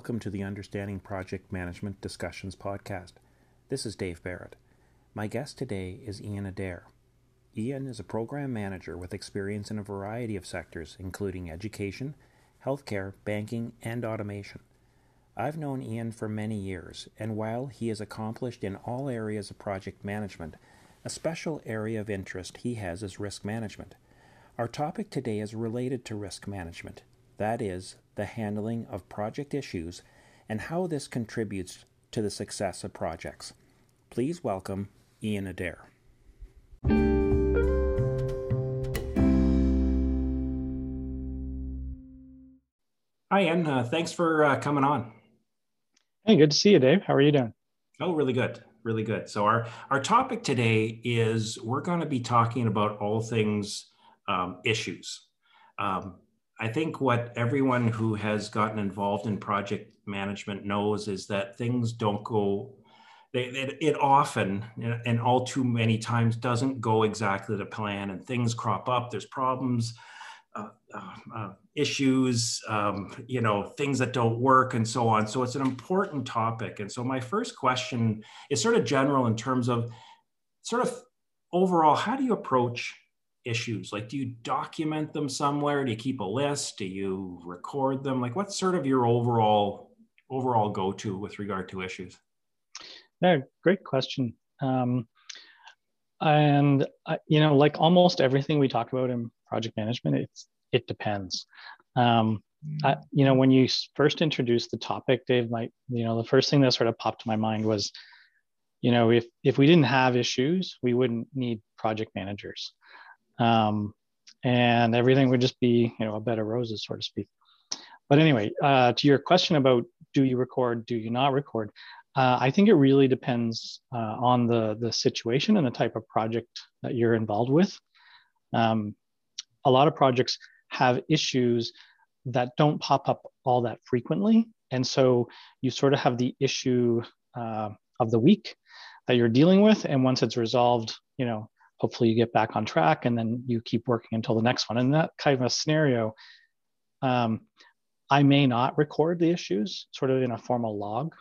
Welcome to the Understanding Project Management Discussions podcast. This is Dave Barrett. My guest today is Ian Adair. Ian is a program manager with experience in a variety of sectors, including education, healthcare, banking, and automation. I've known Ian for many years, and while he is accomplished in all areas of project management, a special area of interest he has is risk management. Our topic today is related to risk management, that is, the handling of project issues and how this contributes to the success of projects. Please welcome Ian Adair. Hi, Ian. Uh, thanks for uh, coming on. Hey, good to see you, Dave. How are you doing? Oh, really good. Really good. So, our, our topic today is we're going to be talking about all things um, issues. Um, I think what everyone who has gotten involved in project management knows is that things don't go, they, it, it often and all too many times doesn't go exactly to plan and things crop up. There's problems, uh, uh, uh, issues, um, you know, things that don't work and so on. So it's an important topic. And so my first question is sort of general in terms of sort of overall, how do you approach issues? Like, do you document them somewhere? Do you keep a list? Do you record them? Like, what's sort of your overall overall go to with regard to issues? Yeah, great question. Um, and uh, you know, like almost everything we talk about in project management, it's it depends. Um, I, you know, when you first introduced the topic, Dave, my you know, the first thing that sort of popped to my mind was, you know, if if we didn't have issues, we wouldn't need project managers um, and everything would just be you know a bed of roses so to speak. But anyway uh, to your question about do you record do you not record uh, i think it really depends uh, on the the situation and the type of project that you're involved with. Um, a lot of projects have issues that don't pop up all that frequently. And so you sort of have the issue uh, of the week that you're dealing with. And once it's resolved you know hopefully you get back on track and then you keep working until the next one. In that kind of a scenario um, i may not record the issues sort of in a formal log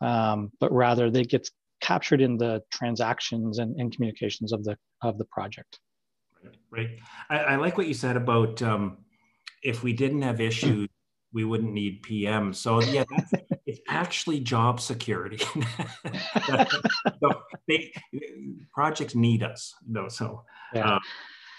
um, but rather they get captured in the transactions and, and, communications of the of the project. Right. I, I like what you said about um, if we didn't have issues we wouldn't need PM. So yeah, it's actually job security. so they, projects need us, though. So, yeah. Uh,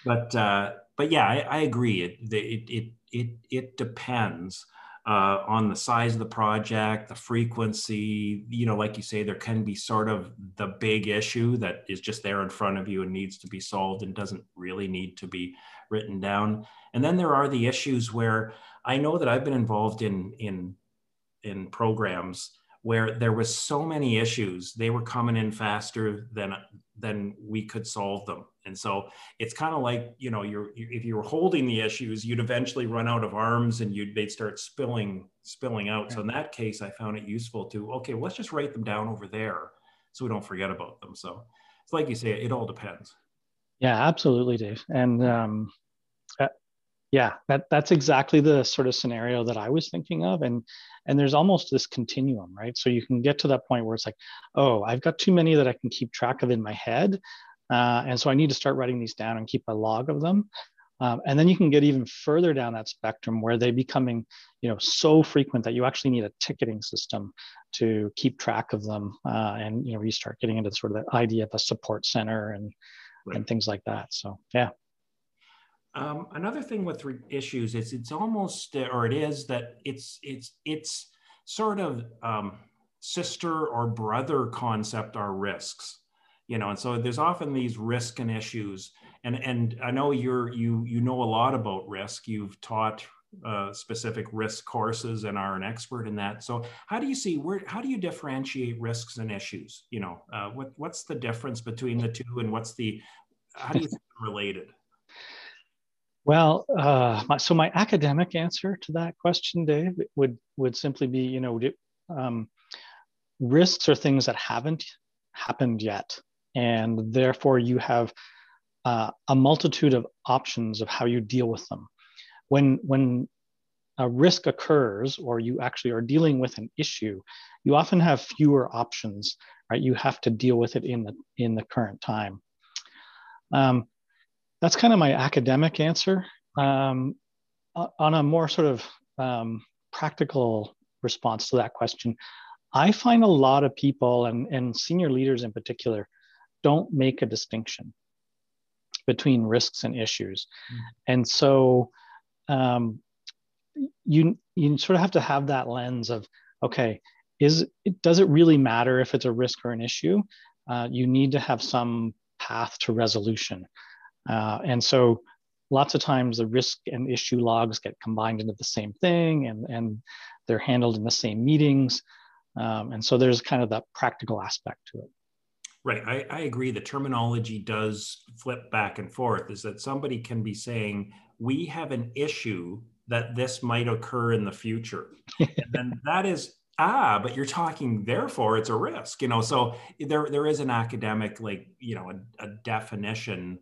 but uh, but yeah, I, I agree. It, it it it it depends uh, on the size of the project, the frequency. You know, like you say, there can be sort of the big issue that is just there in front of you and needs to be solved and doesn't really need to be written down. And then there are the issues where I know that I've been involved in in in programs where there was so many issues they were coming in faster than than we could solve them. And so it's kind of like you know you're if you were holding the issues you'd eventually run out of arms and you'd they'd start spilling spilling out. So in that case i found it useful to okay let's just write them down over there so we don't forget about them. So it's like you say it all depends. Yeah absolutely dave. And um, yeah that that's exactly the sort of scenario that i was thinking of and and there's almost this continuum right? So you can get to that point where it's like oh i've got too many that i can keep track of in my head uh, and so i need to start writing these down and keep a log of them. Um, and then you can get even further down that spectrum where they becoming you know so frequent that you actually need a ticketing system to keep track of them uh, and you know you start getting into sort of the idea of a support center and right. and things like that. So yeah um, another thing with re- issues is it's almost, or it is that it's it's it's sort of um, sister or brother concept are risks, you know, and so there's often these risk and issues, and and I know you're you you know a lot about risk. You've taught uh, specific risk courses and are an expert in that. So how do you see where how do you differentiate risks and issues? You know, uh, what what's the difference between the two, and what's the how do you think related? Well, uh, my, so my academic answer to that question, Dave, would would simply be, you know, um, risks are things that haven't happened yet, and therefore you have uh, a multitude of options of how you deal with them. When when a risk occurs or you actually are dealing with an issue, you often have fewer options, right? You have to deal with it in the in the current time. Um, that's kind of my academic answer. Um, on a more sort of um, practical response to that question, I find a lot of people and, and senior leaders in particular don't make a distinction between risks and issues. Mm. And so um, you you sort of have to have that lens of okay, is it does it really matter if it's a risk or an issue? Uh, you need to have some path to resolution. Uh, and so lots of times the risk and issue logs get combined into the same thing and, and they're handled in the same meetings. Um, and so there's kind of that practical aspect to it. Right. I, I agree. The terminology does flip back and forth is that somebody can be saying, we have an issue that this might occur in the future. and then that is ah but you're talking therefore it's a risk you know so there there is an academic like you know a, a definition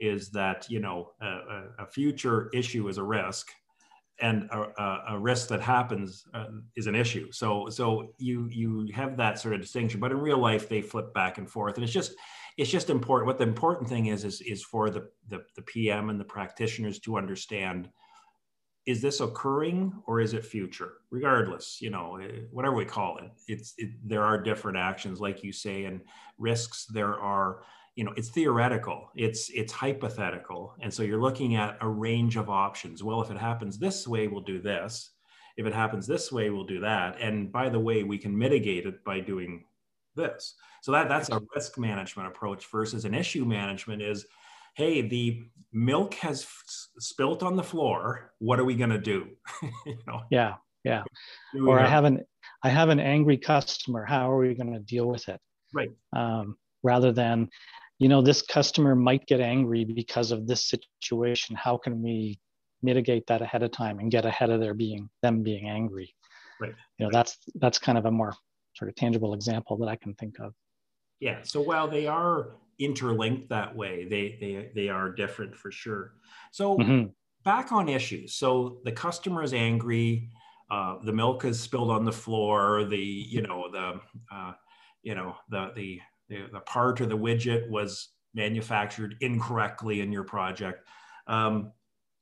is that you know a, a, future issue is a risk and a, a risk that happens uh, is an issue. So so you you have that sort of distinction but in real life they flip back and forth. And it's just it's just important what the important thing is is is for the the, the pm and the practitioners to understand is this occurring or is it future? Regardless you know eh, whatever we call it it's it, there are different actions like you say and risks there are you know it's theoretical it's it's hypothetical and so you're looking at a range of options well if it happens this way we'll do this if it happens this way we'll do that and by the way we can mitigate it by doing this so that that's a risk management approach versus an issue management is hey, the milk has spilt on the floor. What are we going to do? you know? Yeah, yeah. Or I have an I have an angry customer. How are we going to deal with it? Right. Um, rather than, you know, this customer might get angry because of this situation. How can we mitigate that ahead of time and get ahead of their being them being angry? Right. You know, that's that's kind of a more sort of tangible example that I can think of. Yeah. So while they are interlinked that way. They they they are different for sure. So mm-hmm. back on issues. So the customer is angry. Uh, the milk is spilled on the floor. The you know the uh, you know the, the the the part or the widget was manufactured incorrectly in your project. Um,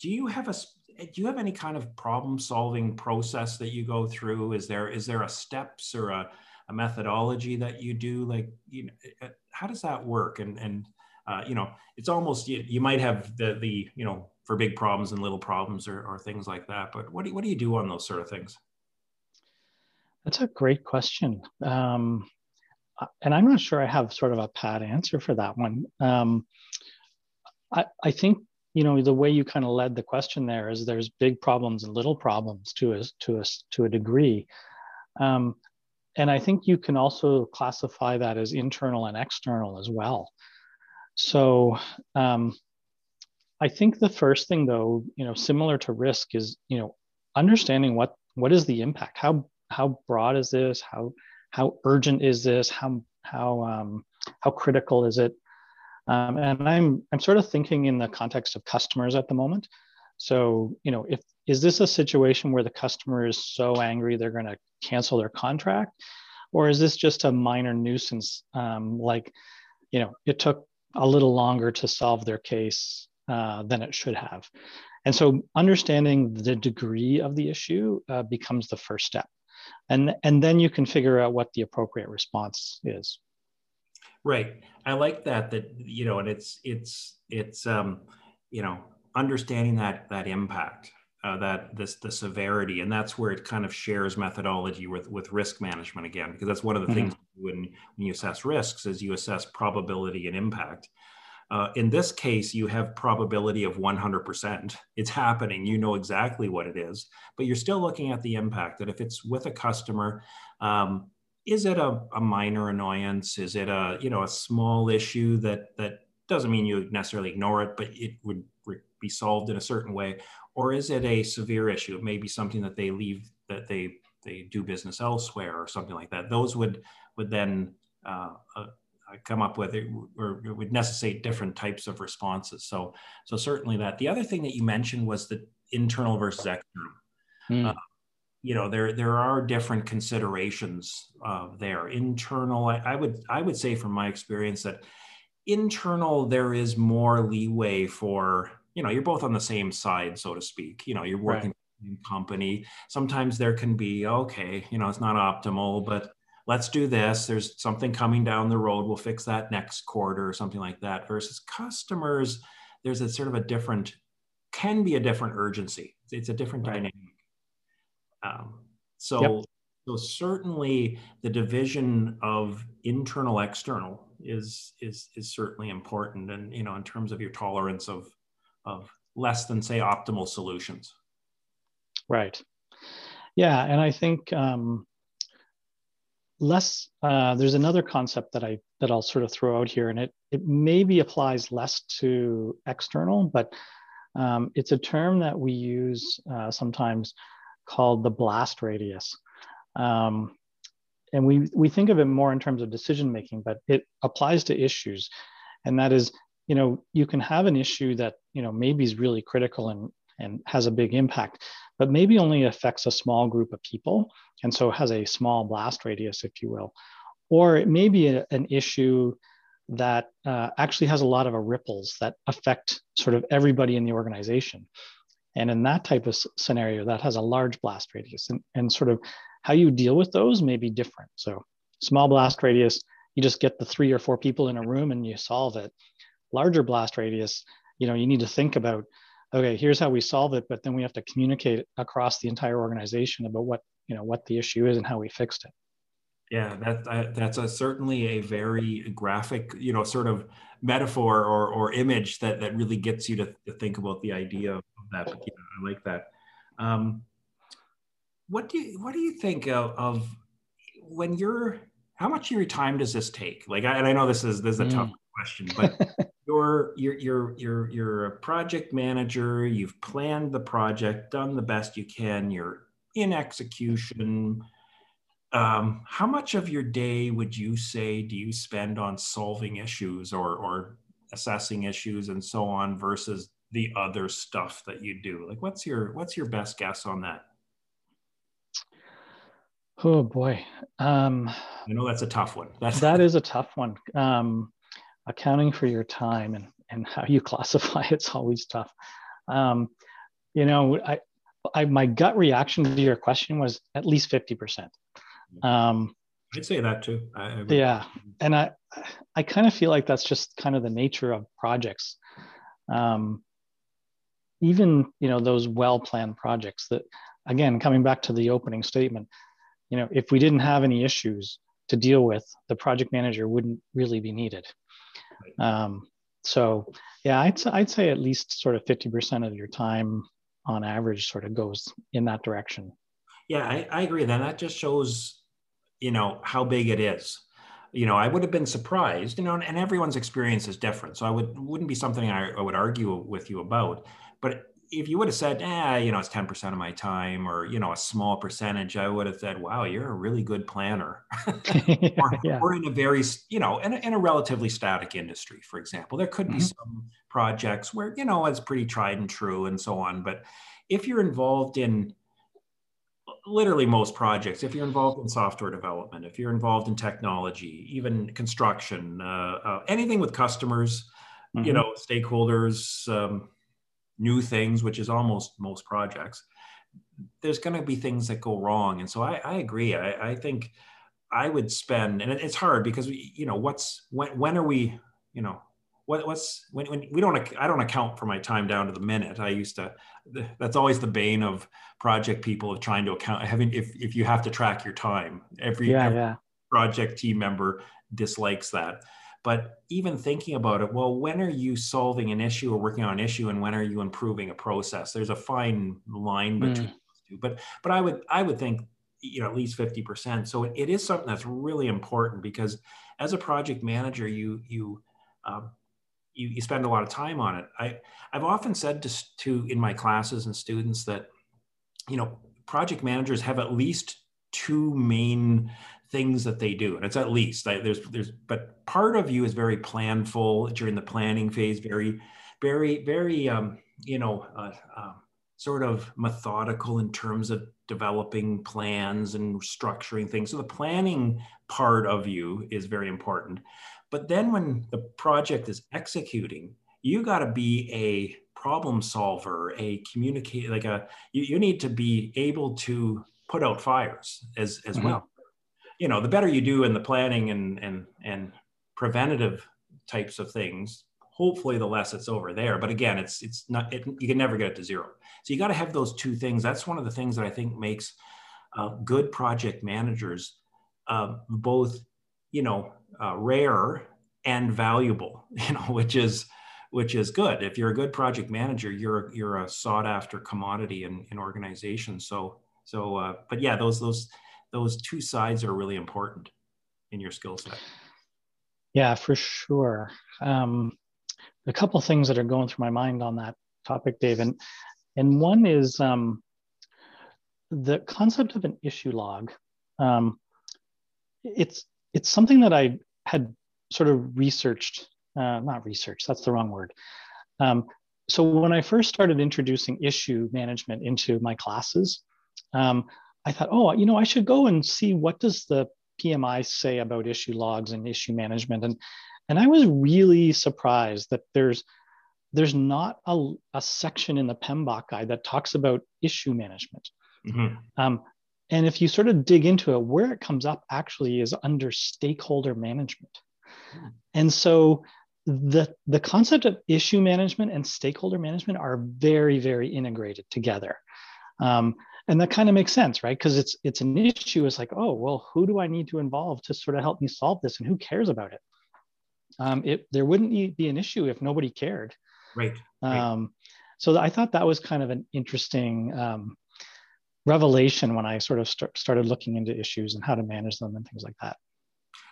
do you have a do you have any kind of problem solving process that you go through? Is there is there a steps or a a methodology that you do like you know uh, how does that work and and uh, you know it's almost you, you might have the the you know for big problems and little problems or, or things like that but what do, you, what do you do on those sort of things that's a great question um, and i'm not sure i have sort of a pat answer for that one um, I, I think you know the way you kind of led the question there is there's big problems and little problems to a to a to a degree um, and I think you can also classify that as internal and external as well. So um, I think the first thing, though, you know, similar to risk, is you know understanding what what is the impact. How how broad is this? How how urgent is this? How how um, how critical is it? Um, and I'm I'm sort of thinking in the context of customers at the moment. So you know, if is this a situation where the customer is so angry they're going to cancel their contract or is this just a minor nuisance um, like you know it took a little longer to solve their case uh, than it should have and so understanding the degree of the issue uh, becomes the first step and and then you can figure out what the appropriate response is. Right. I like that that you know and it's it's it's um you know understanding that that impact uh, that this the severity and that's where it kind of shares methodology with with risk management again because that's one of the mm-hmm. things when when you assess risks is you assess probability and impact uh, in this case you have probability of 100% it's happening. You know exactly what it is but you're still looking at the impact. That if it's with a customer um, is it a, a minor annoyance? Is it a you know a small issue that that doesn't mean you necessarily ignore it but it would be solved in a certain way? Or is it a severe issue? It may be something that they leave that they they do business elsewhere or something like that. Those would would then uh, uh, come up with it, or it would necessitate different types of responses. So so certainly that. The other thing that you mentioned was the internal versus external. mm. uh, you know there there are different considerations uh, there internal I, I, would i would say from my experience that internal there is more leeway for you know you're both on the same side so to speak you know you're working right. in company sometimes there can be okay you know it's not optimal but let's do this there's something coming down the road we'll fix that next quarter or something like that versus customers there's a sort of a different can be a different urgency it's a different right. dynamic um, so, yep. so certainly the division of internal external is is is certainly important, and you know in terms of your tolerance of of less than say optimal solutions. Right. Yeah, and I think um, less. Uh, there's another concept that I that I'll sort of throw out here, and it it maybe applies less to external, but um, it's a term that we use uh, sometimes called the blast radius. Um, and we, we think of it more in terms of decision making, but it applies to issues. And that is, you know, you can have an issue that, you know, maybe is really critical and, and has a big impact, but maybe only affects a small group of people. And so has a small blast radius, if you will. Or it may be a, an issue that uh, actually has a lot of ripples that affect sort of everybody in the organization. And in that type of scenario, that has a large blast radius and, and sort of how you deal with those may be different. So small blast radius, you just get the three or four people in a room and you solve it. Larger blast radius, you know, you need to think about, okay, here's how we solve it, but then we have to communicate across the entire organization about what, you know, what the issue is and how we fixed it. Yeah, that, that's a, certainly a very graphic, you know, sort of metaphor or, or image that, that really gets you to, to think about the idea of that. But yeah, I like that. Um, what do you what do you think of, of, when you're how much of your time does this take? Like, I, and I know this is this is a mm. tough question, but you're you're you're you're you're a project manager. You've planned the project, done the best you can. You're in execution. Um, how much of your day would you say do you spend on solving issues or, or assessing issues and so on versus the other stuff that you do? Like what's your what's your best guess on that? Oh boy. Um, i know that's a tough one. That's that is a tough one. Um, accounting for your time and and how you classify it's always tough. Um, you know I, I my gut reaction to your question was at least 50% um, I'd say that too. I, yeah, and I I kind of feel like that's just kind of the nature of projects. Um, even you know those well planned projects that again coming back to the opening statement you know if we didn't have any issues to deal with the project manager wouldn't really be needed um, so yeah I'd, I'd say at least sort of 50% of your time on average sort of goes in that direction. Yeah i, I agree. Then that just shows you know how big it is. You know i would have been surprised you know and everyone's experience is different. So i would wouldn't be something i, I would argue with you about. But if you would have said ah you know it's 10% of my time or you know a small percentage i would have said wow you're a really good planner or, yeah. or, in a very you know in a, in a relatively static industry for example there could be mm-hmm. some projects where you know it's pretty tried and true and so on but if you're involved in literally most projects if you're involved in software development if you're involved in technology even construction uh, uh, anything with customers mm-hmm. you know stakeholders um, new things which is almost most projects there's going to be things that go wrong. And so i, I agree. I, I, think i would spend and it's hard because we, you know what's when, when are we you know what, what's when, when we don't i don't account for my time down to the minute. I used to that's always the bane of project people of trying to account having if, if you have to track your time every, yeah, every yeah. project team member dislikes that but even thinking about it well when are you solving an issue or working on an issue and when are you improving a process there's a fine line hmm. between mm. two but but i would i would think you know at least 50% so it, it is something that's really important because as a project manager you you um, you, you spend a lot of time on it. I, I've often said to, to in my classes and students that, you know, project managers have at least two main things that they do and it's at least there's there's but part of you is very planful during the planning phase very very very um you know uh, uh, sort of methodical in terms of developing plans and structuring things. So the planning part of you is very important. But then when the project is executing, you got to be a problem solver, a communicate like a you, you need to be able to put out fires as as mm-hmm. well. You know, the better you do in the planning and and and preventative types of things, hopefully the less it's over there. But again, it's it's not it, you can never get it to zero. So you got to have those two things. That's one of the things that I think makes uh, good project managers uh, both you know uh, rare and valuable. You know, which is which is good. If you're a good project manager, you're you're a sought after commodity in, in organizations. So so, uh, but yeah, those those those two sides are really important in your skill set. Yeah, for sure. Um, a couple things that are going through my mind on that topic, Dave, and and one is um, the concept of an issue log. Um, it's it's something that I had sort of researched, uh, not research, that's the wrong word. Um, so when I first started introducing issue management into my classes, um, I thought, oh, you know, I should go and see what does the PMI say about issue logs and issue management, and and I was really surprised that there's there's not a, a section in the PMBOK guide that talks about issue management. Mm-hmm. Um, and if you sort of dig into it, where it comes up actually is under stakeholder management. Mm. And so the, the concept of issue management and stakeholder management are very, very integrated together. Um, and that kind of makes sense right? Because it's it's an issue it's like oh well who do i need to involve to sort of help me solve this and who cares about it? Um, it there wouldn't be an issue if nobody cared. Right, right. Um, so i thought that was kind of an interesting um, revelation when i sort of st- started looking into issues and how to manage them and things like that.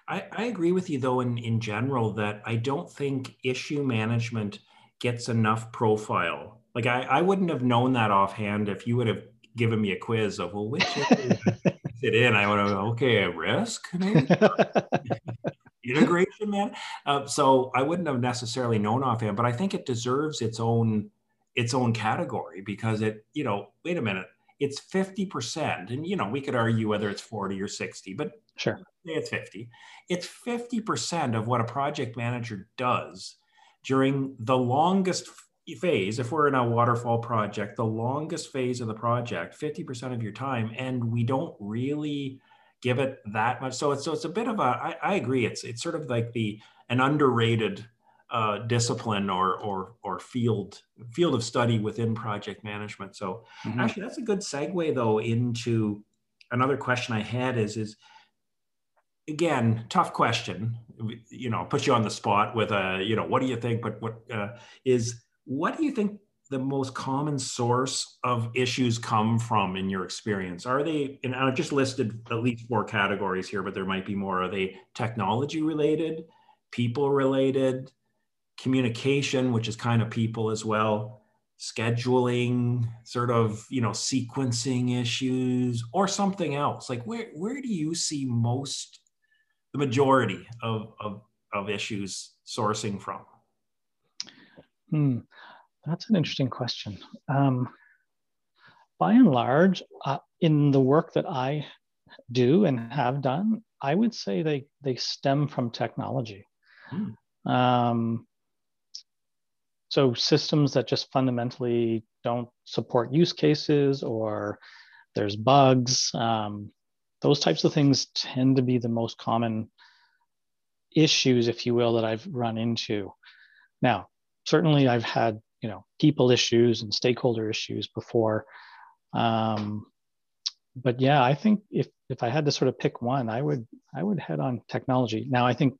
I, I agree with you though in, in general that i don't think issue management gets enough profile. Like I, I wouldn't have known that offhand if you would have given me a quiz of well, which is it in? I would have okay, a risk integration, man. Uh, so I wouldn't have necessarily known offhand, but I think it deserves its own its own category because it, you know, wait a minute, it's 50%. And you know, we could argue whether it's 40 or 60, but sure. It's 50. It's 50% of what a project manager does during the longest phase, if we're in a waterfall project, the longest phase of the project, 50% of your time, and we don't really give it that much. So it's so it's a bit of a. I, I agree. It's it's sort of like the an underrated uh, discipline or or or field field of study within project management. So mm-hmm. actually, that's a good segue though into another question I had is is again tough question. You know, put you on the spot with a you know what do you think? But what uh, is what do you think the most common source of issues come from in your experience? Are they, and I've just listed at least four categories here, but there might be more. Are they technology related, people related, communication, which is kind of people as well, scheduling, sort of, you know, sequencing issues, or something else? Like where, where do you see most, the majority of, of, of issues sourcing from? Hmm. That's an interesting question. Um, by and large, uh, in the work that I do and have done, I would say they they stem from technology. Hmm. Um, so systems that just fundamentally don't support use cases or there's bugs, um, those types of things tend to be the most common issues, if you will, that I've run into. Now, certainly I've had you know people issues and stakeholder issues before. Um, but yeah i think if if i had to sort of pick one i would i would head on technology. Now i think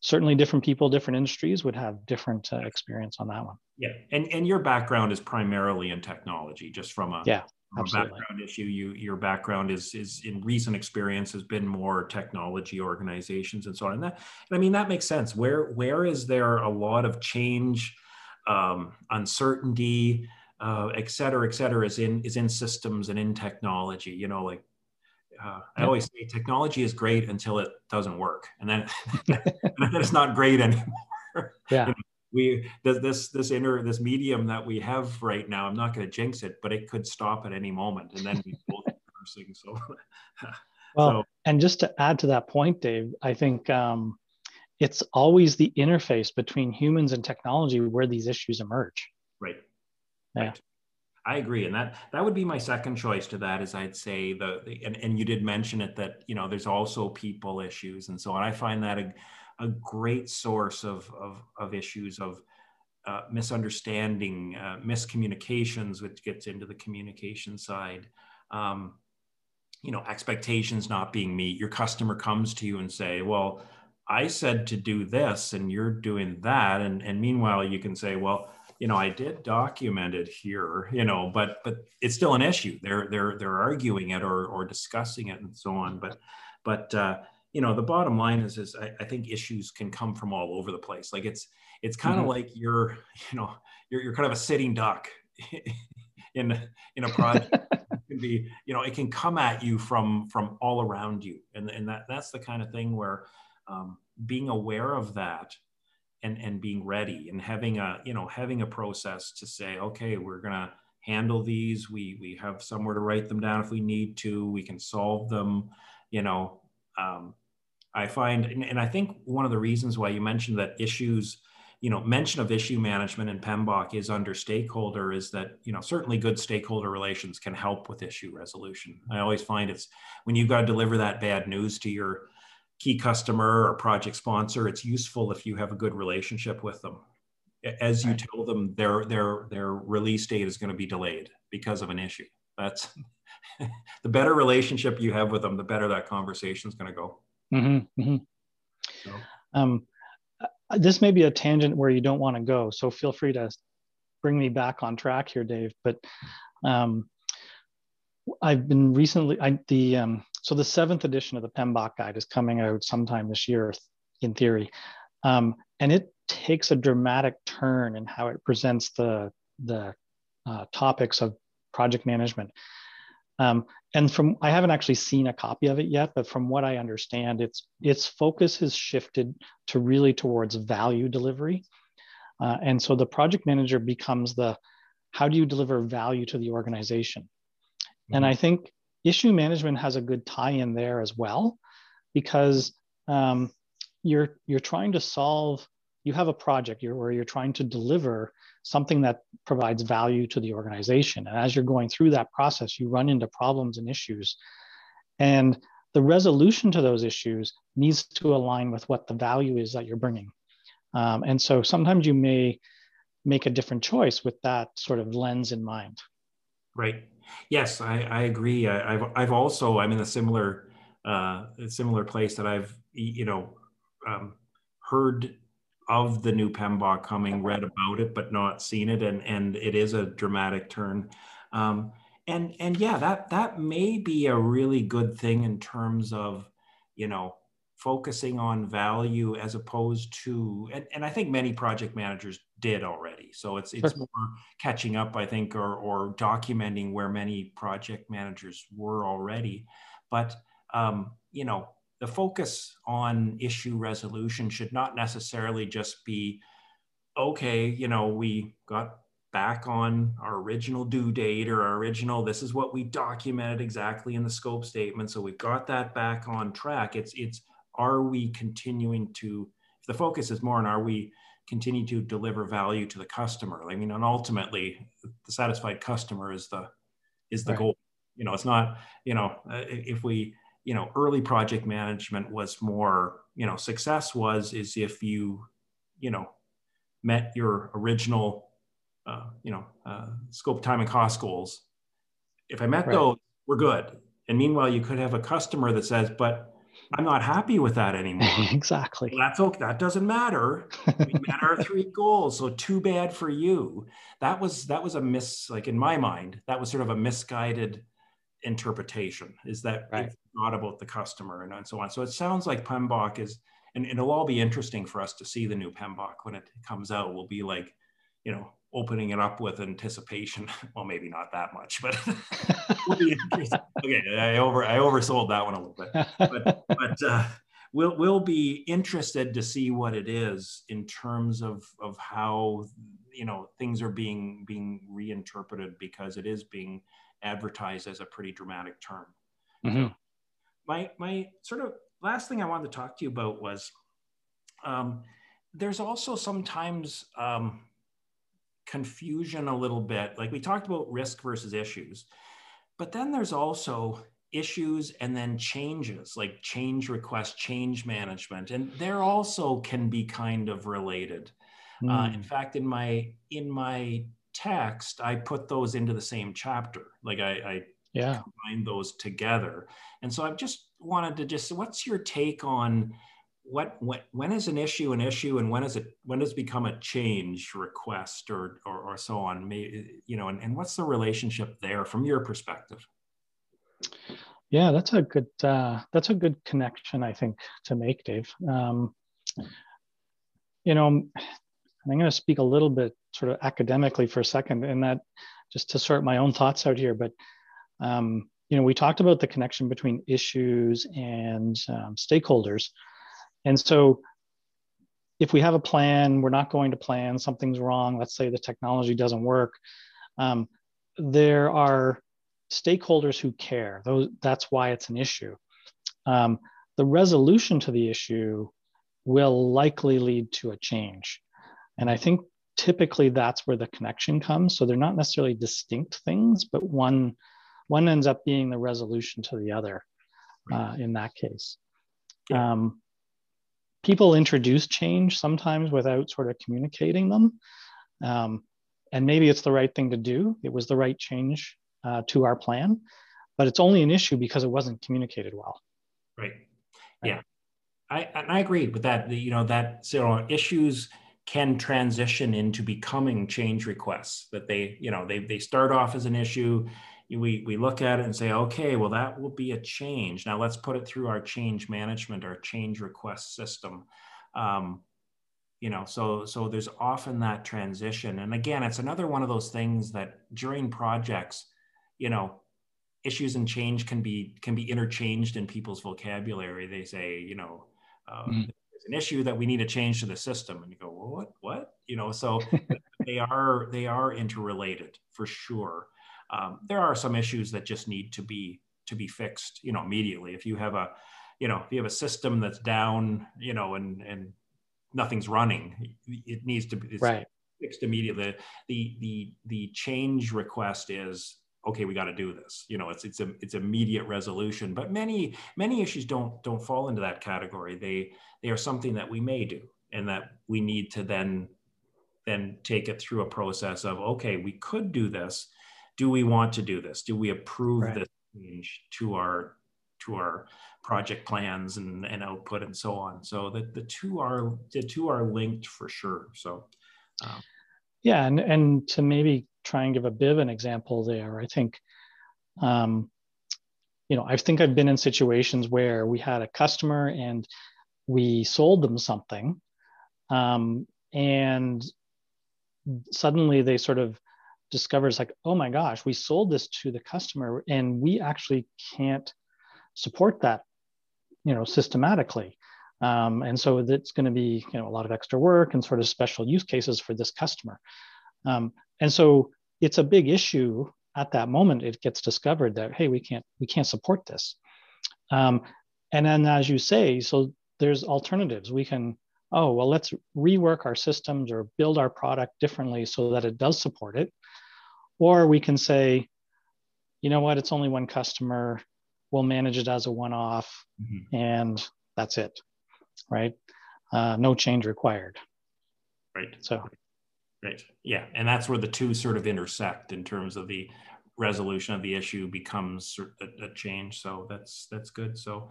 certainly different people different industries would have different uh, experience on that one. Yeah. And and your background is primarily in technology just from a yeah from a background issue you your background is is in recent experience has been more technology organizations and so on and that and i mean that makes sense where where is there a lot of change um, uncertainty, uh, et cetera, et cetera, is in is in systems and in technology. You know, like uh, I always say, technology is great until it doesn't work, and then, and then it's not great anymore. Yeah. we this this this inner this medium that we have right now. I'm not going to jinx it, but it could stop at any moment, and then we both cursing. So, well, so. and just to add to that point, Dave, I think um, it's always the interface between humans and technology where these issues emerge. Right. Yeah. Right. I agree, and that that would be my second choice to that. Is I'd say the, the and, and you did mention it that you know there's also people issues and so on. I find that a, a great source of of, of issues of uh, misunderstanding, uh, miscommunications, which gets into the communication side. Um, you know, expectations not being met. Your customer comes to you and say, "Well, I said to do this, and you're doing that," and and meanwhile you can say, "Well." you know, I did document it here, you know, but but it's still an issue. They're they're they're arguing it or or discussing it and so on. But but uh, you know, the bottom line is is I, I, think issues can come from all over the place. Like it's it's kind of mm-hmm. like you're you know you're you're kind of a sitting duck in in a project. it can be you know it can come at you from from all around you, and and that that's the kind of thing where um, being aware of that and and being ready and having a you know having a process to say okay we're gonna handle these we we have somewhere to write them down if we need to we can solve them you know um, i find and, and i think one of the reasons why you mentioned that issues you know mention of issue management in PMBOK is under stakeholder is that you know certainly good stakeholder relations can help with issue resolution i always find it's when you've got to deliver that bad news to your key customer or project sponsor, it's useful if you have a good relationship with them. As you tell them their their their release date is going to be delayed because of an issue. That's the better relationship you have with them, the better that conversation is going to go. Mm-hmm, mm-hmm. So. Um, uh, this may be a tangent where you don't want to go, so feel free to bring me back on track here, Dave. But um, I've been recently I, the um, so the seventh edition of the PMBOK guide is coming out sometime this year, in theory, um, and it takes a dramatic turn in how it presents the the uh, topics of project management. Um, and from I haven't actually seen a copy of it yet, but from what I understand, its its focus has shifted to really towards value delivery, uh, and so the project manager becomes the how do you deliver value to the organization and I think issue management has a good tie-in there as well, because um, you're you're trying to solve. You have a project where you're trying to deliver something that provides value to the organization, and as you're going through that process, you run into problems and issues, and the resolution to those issues needs to align with what the value is that you're bringing. Um, and so sometimes you may make a different choice with that sort of lens in mind. Right. Yes, I, I agree. I, have I've also I'm in a similar uh, similar place that I've you know um, heard of the new PMBOK coming, read about it, but not seen it, and and it is a dramatic turn. Um, and and yeah, that that may be a really good thing in terms of you know focusing on value as opposed to and, and i think many project managers did already. So it's it's more catching up i think or or documenting where many project managers were already. But um, you know the focus on issue resolution should not necessarily just be okay you know we got back on our original due date or our original this is what we documented exactly in the scope statement so we've got that back on track it's it's are we continuing to, if the focus is more on are we continue to deliver value to the customer? I mean, and ultimately the satisfied customer is the, is the right. goal. You know, it's not, you know, uh, if we, you know, early project management was more, you know, success was, is if you, you know, met your original, uh, you know, uh, scope, time, and cost goals. If I met right. those, we're good. And meanwhile, you could have a customer that says, but I'm not happy with that anymore. exactly. Well, that's okay. That doesn't matter. We met our three goals. So too bad for you. That was that was a miss, like in my mind, that was sort of a misguided interpretation, is that right. it's not about the customer and, and so on. So it sounds like PMBOK is, and it'll all be interesting for us to see the new PMBOK when it comes out. We'll be like, you know, opening it up with anticipation. Well, maybe not that much, but okay, I over I oversold that one a little bit. But but uh, we'll we'll be interested to see what it is in terms of of how you know things are being being reinterpreted because it is being advertised as a pretty dramatic term. Mm-hmm. So my my sort of last thing I wanted to talk to you about was um, there's also sometimes um, confusion a little bit. Like we talked about risk versus issues, but then there's also issues and then changes like change request change management and there also can be kind of related mm. uh, in hmm. fact in my in my text i put those into the same chapter. Like i, I yeah. combine those together. And so i've just wanted to just what's your take on what when, when is an issue an issue and when is it when does it become a change request or or, or so on? Maybe, you know and, and what's the relationship there from your perspective? Yeah, that's a good uh, that's a good connection I think to make, Dave. Um, you know, I'm going to speak a little bit sort of academically for a second, and that just to sort my own thoughts out here. But um, you know, we talked about the connection between issues and um, stakeholders, and so if we have a plan, we're not going to plan, something's wrong. Let's say the technology doesn't work. Um, there are stakeholders who care. Those, that's why it's an issue. Um, the resolution to the issue will likely lead to a change. And I think typically that's where the connection comes. So they're not necessarily distinct things, but one, one ends up being the resolution to the other uh, in that case. Um, people introduce change sometimes without sort of communicating them. Um, and maybe it's the right thing to do. It was the right change uh, to our plan, but it's only an issue because it wasn't communicated well. Right. Yeah. I, I agree with that. You know, that so issues can transition into becoming change requests that they, you know, they, they start off as an issue. We, we look at it and say, okay, well, that will be a change. Now let's put it through our change management, our change request system. Um, you know so so there's often that transition and again it's another one of those things that during projects you know issues and change can be can be interchanged in people's vocabulary they say you know uh, mm. An issue that we need to change to the system. And you go well, what what? You know so they are they are interrelated for sure. Um, there are some issues that just need to be to be fixed you know immediately. If you have a you know if you have a system that's down you know and and nothing's running it needs to be right. fixed immediately. The the the change request is okay we got to do this. You know it's it's a it's immediate resolution but many many issues don't don't fall into that category. They they are something that we may do and that we need to then then take it through a process of okay we could do this. Do we want to do this? Do we approve right. this change to our to our project plans and, and output and so on? So that the two are the two are linked for sure. So um, yeah and and to maybe try and give a bit of an example there, I think, um, you know, I think I've been in situations where we had a customer and we sold them something, um, and suddenly they sort of discovers like, oh my gosh, we sold this to the customer and we actually can't support that, you know, systematically. Um, and so it's going to be you know a lot of extra work and sort of special use cases for this customer. Um, and so it's a big issue at that moment. It gets discovered that hey, we can't we can't support this. Um, and then as you say, so there's alternatives. We can oh well, let's rework our systems or build our product differently so that it does support it. Or we can say, you know what, it's only one customer. We'll manage it as a one-off, mm-hmm. and that's it, right? Uh, no change required. Right. So Right. Yeah. And that's where the two sort of intersect in terms of the resolution of the issue becomes a, a change. So that's that's good. So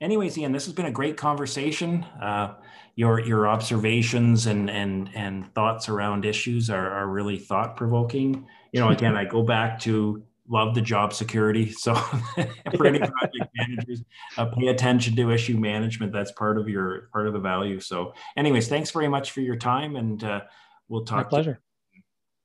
anyways, Ian, this has been a great conversation. Uh, your your observations and and and thoughts around issues are, are really thought provoking. You know, again, I go back to love the job security. So for any project managers, uh, pay attention to issue management. That's part of your part of the value. So, anyways, thanks very much for your time and. Uh, We'll talk. My pleasure.